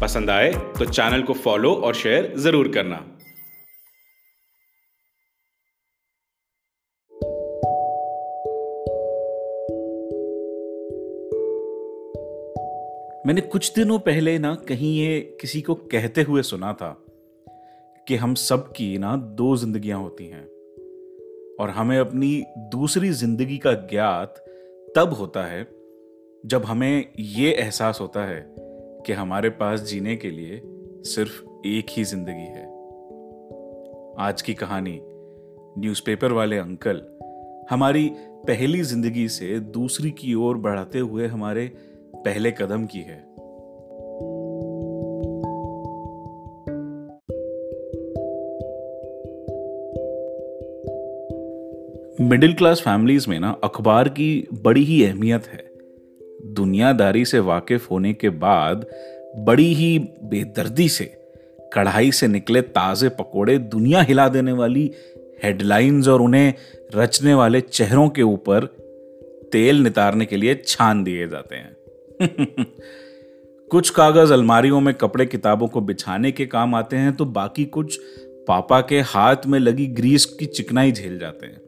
पसंद आए तो चैनल को फॉलो और शेयर ज़रूर करना। मैंने कुछ दिनों पहले ना कहीं ये किसी को कहते हुए सुना था कि हम सब की ना दो जिंदगियाँ होती हैं और हमें अपनी दूसरी ज़िंदगी का ज्ञात तब होता है जब हमें ये एहसास होता है कि हमारे पास जीने के लिए सिर्फ़ एक ही ज़िंदगी है। आज की कहानी न्यूज़पेपर वाले अंकल, हमारी पहली ज़िंदगी से दूसरी की ओर बढ़ाते हुए हमारे पहले कदम की है। मिडिल क्लास फैमिलीज़ में ना अखबार की बड़ी ही अहमियत है। दुनियादारी से वाकिफ होने के बाद बड़ी ही बेदर्दी से, कढ़ाई से निकले ताजे पकोड़े दुनिया हिला देने वाली हेडलाइंस और उन्हें रचने वाले चेहरों के ऊपर तेल नितारने के लिए छान दिए जाते हैं। कुछ कागज़ अलमारियों में कपड़े किताबों को बिछाने के काम आते हैं तो बाकी कुछ पापा के हाथ में लगी ग्रीस की चिकनाई झेल जाते हैं।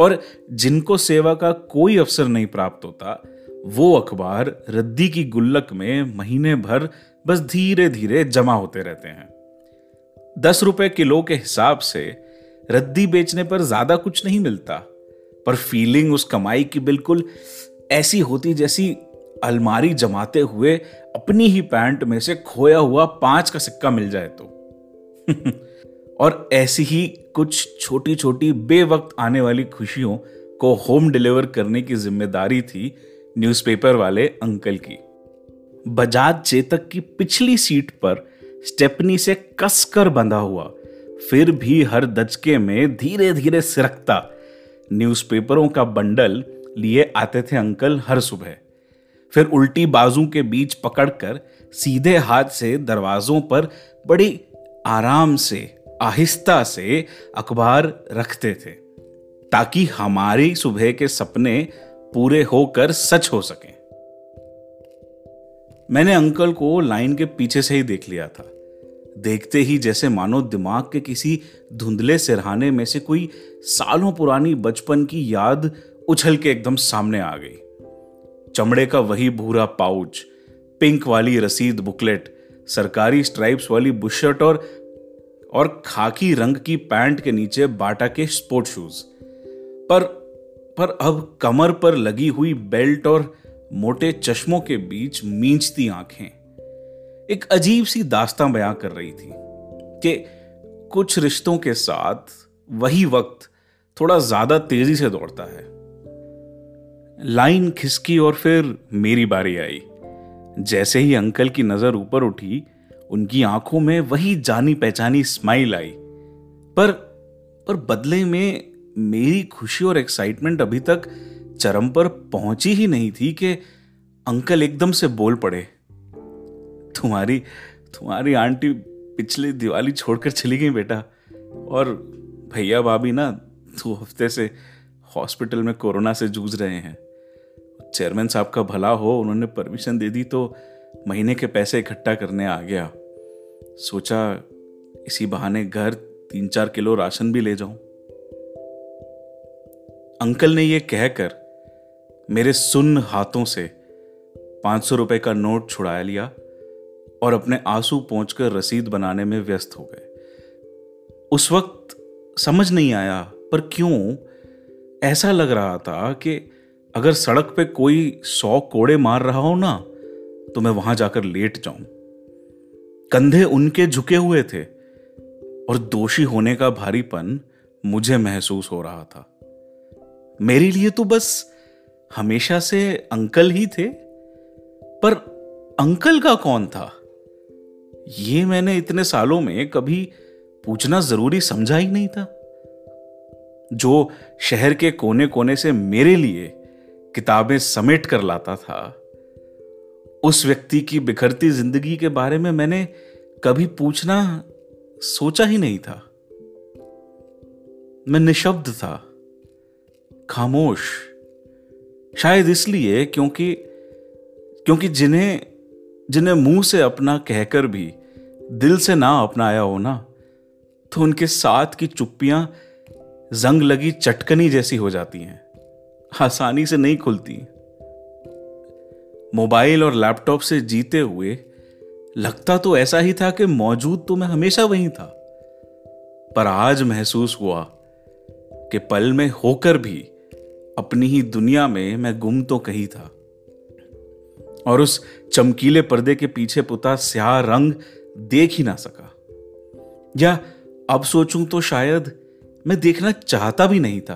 और जिनको सेवा का कोई अवसर नहीं प्राप्त होता वो अखबार रद्दी की गुल्लक में महीने भर बस धीरे धीरे जमा होते रहते हैं। दस रुपए किलो के हिसाब से रद्दी बेचने पर ज़्यादा कुछ नहीं मिलता, पर फीलिंग उस कमाई की बिल्कुल ऐसी होती जैसी अलमारी जमाते हुए अपनी ही पैंट में से खोया हुआ पाँच का सिक्का मिल जाए तो। और ऐसी ही कुछ छोटी छोटी बेवक्त आने वाली खुशियों को होम डिलीवर करने की ज़िम्मेदारी थी न्यूज़पेपर वाले अंकल की। बजाज चेतक की पिछली सीट पर स्टेपनी से कसकर बंधा हुआ। फिर भी हर दचके में धीरे धीरे सिरकता। न्यूज़पेपरों का बंडल लिए आते थे अंकल हर सुबह। फिर उल्टी बाजू के बीच पकड़कर सीधे हाथ से दरवाजों पर बड़ी आराम से, आहिस्ता से अखबार रखते थे। ताकि हमारी सुबह के सपने पूरे होकर सच हो सके। मैंने अंकल को लाइन के पीछे से ही देख लिया था। देखते ही जैसे मानो दिमाग के किसी धुंधले सिरहाने में से कोई सालों पुरानी बचपन की याद उछल के एकदम सामने आ गई। चमड़े का वही भूरा पाउच, पिंक वाली रसीद बुकलेट, सरकारी स्ट्राइप्स वाली बुशर्ट और और खाकी रंग की पैंट के नीचे बाटा के स्पोर्ट शूज़। पर पर अब कमर पर लगी हुई बेल्ट और मोटे चश्मों के बीच मींचती आँखें। एक अजीब सी दास्तां बयां कर रही थी कि कुछ रिश्तों के साथ वही वक्त थोड़ा ज़्यादा तेज़ी से दौड़ता है। लाइन खिसकी और फिर मेरी बारी आई। जैसे ही अंकल की नज़र ऊपर उठी, उनकी आँखों में वही जानी पहचानी स्माइल आई। पर पर बदले में मेरी खुशी और एक्साइटमेंट अभी तक चरम पर पहुँची ही नहीं थी कि अंकल एकदम से बोल पड़े, तुम्हारी तुम्हारी आंटी पिछली दिवाली छोड़कर चली गई बेटा, और भैया भाभी ना दो हफ़्ते से हॉस्पिटल में कोरोना से जूझ रहे हैं। चेयरमैन साहब का भला हो, उन्होंने परमिशन दे दी तो महीने के पैसे इकट्ठा करने आ गया। सोचा इसी बहाने घर तीन चार किलो राशन भी ले जाऊँ। अंकल ने यह कहकर मेरे सुन्न हाथों से पाँच सौ रुपए का नोट छुड़ा लिया और अपने आँसू पहुंचकर रसीद बनाने में व्यस्त हो गए। उस वक्त समझ नहीं आया, पर क्यों? ऐसा लग रहा था कि अगर सड़क पे कोई सौ कोड़े मार रहा हो ना तो मैं वहाँ जाकर लेट जाऊँ। कंधे उनके झुके हुए थे और दोषी होने का भारीपन मुझे महसूस हो रहा था। मेरे लिए तो बस हमेशा से अंकल ही थे, पर अंकल का कौन था? ये मैंने इतने सालों में कभी पूछना ज़रूरी समझा ही नहीं था। जो शहर के कोने कोने से मेरे लिए किताबें समेट कर लाता था, उस व्यक्ति की बिखरती ज़िंदगी के बारे में मैंने कभी पूछना सोचा ही नहीं था। मैं निशब्द था। खामोश। शायद इसलिए क्योंकि क्योंकि जिन्हें जिन्हें मुँह से अपना कहकर भी दिल से ना अपनाया हो ना तो उनके साथ की चुप्पियाँ जंग लगी चटकनी जैसी हो जाती हैं। आसानी से नहीं खुलती। मोबाइल और लैपटॉप से जीते हुए लगता तो ऐसा ही था कि मौजूद तो मैं हमेशा वहीं था। पर आज महसूस हुआ कि पल में होकर भी अपनी ही दुनिया में मैं गुम तो कहीं था। और उस चमकीले पर्दे के पीछे पुता स्याह रंग देख ही ना सका। या अब सोचूं तो शायद मैं देखना चाहता भी नहीं था।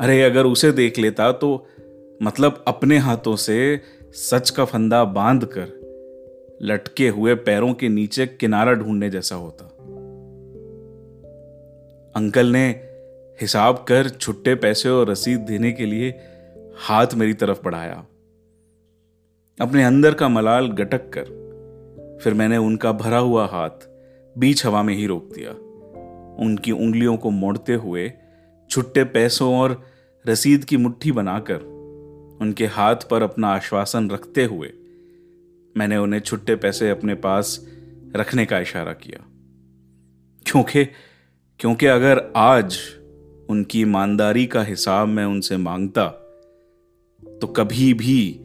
अरे, अगर उसे देख लेता तो मतलब अपने हाथों से सच का फंदा बाँध कर लटके हुए पैरों के नीचे किनारा ढूँढने जैसा होता। अंकल ने हिसाब कर छुट्टे पैसे और रसीद देने के लिए हाथ मेरी तरफ़ बढ़ाया। अपने अंदर का मलाल गटक कर, फिर मैंने उनका भरा हुआ हाथ बीच हवा में ही रोक दिया। उनकी उंगलियों को मोड़ते हुए छुट्टे पैसों और रसीद की मुट्ठी बनाकर उनके हाथ पर अपना आश्वासन रखते हुए मैंने उन्हें छुट्टे पैसे अपने पास रखने का इशारा किया। क्योंकि क्योंकि अगर आज उनकी ईमानदारी का हिसाब मैं उनसे माँगता तो कभी भी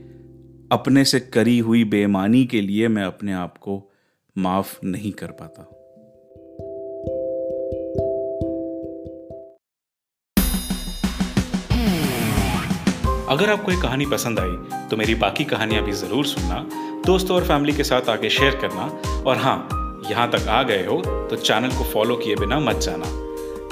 अपने से करी हुई बेईमानी के लिए मैं अपने आप को माफ़ नहीं कर पाता। अगर आपको ये कहानी पसंद आई तो मेरी बाकी कहानियाँ भी ज़रूर सुनना, दोस्तों और फैमिली के साथ आगे शेयर करना, और हाँ यहाँ तक आ गए हो तो चैनल को फॉलो किए बिना मत जाना।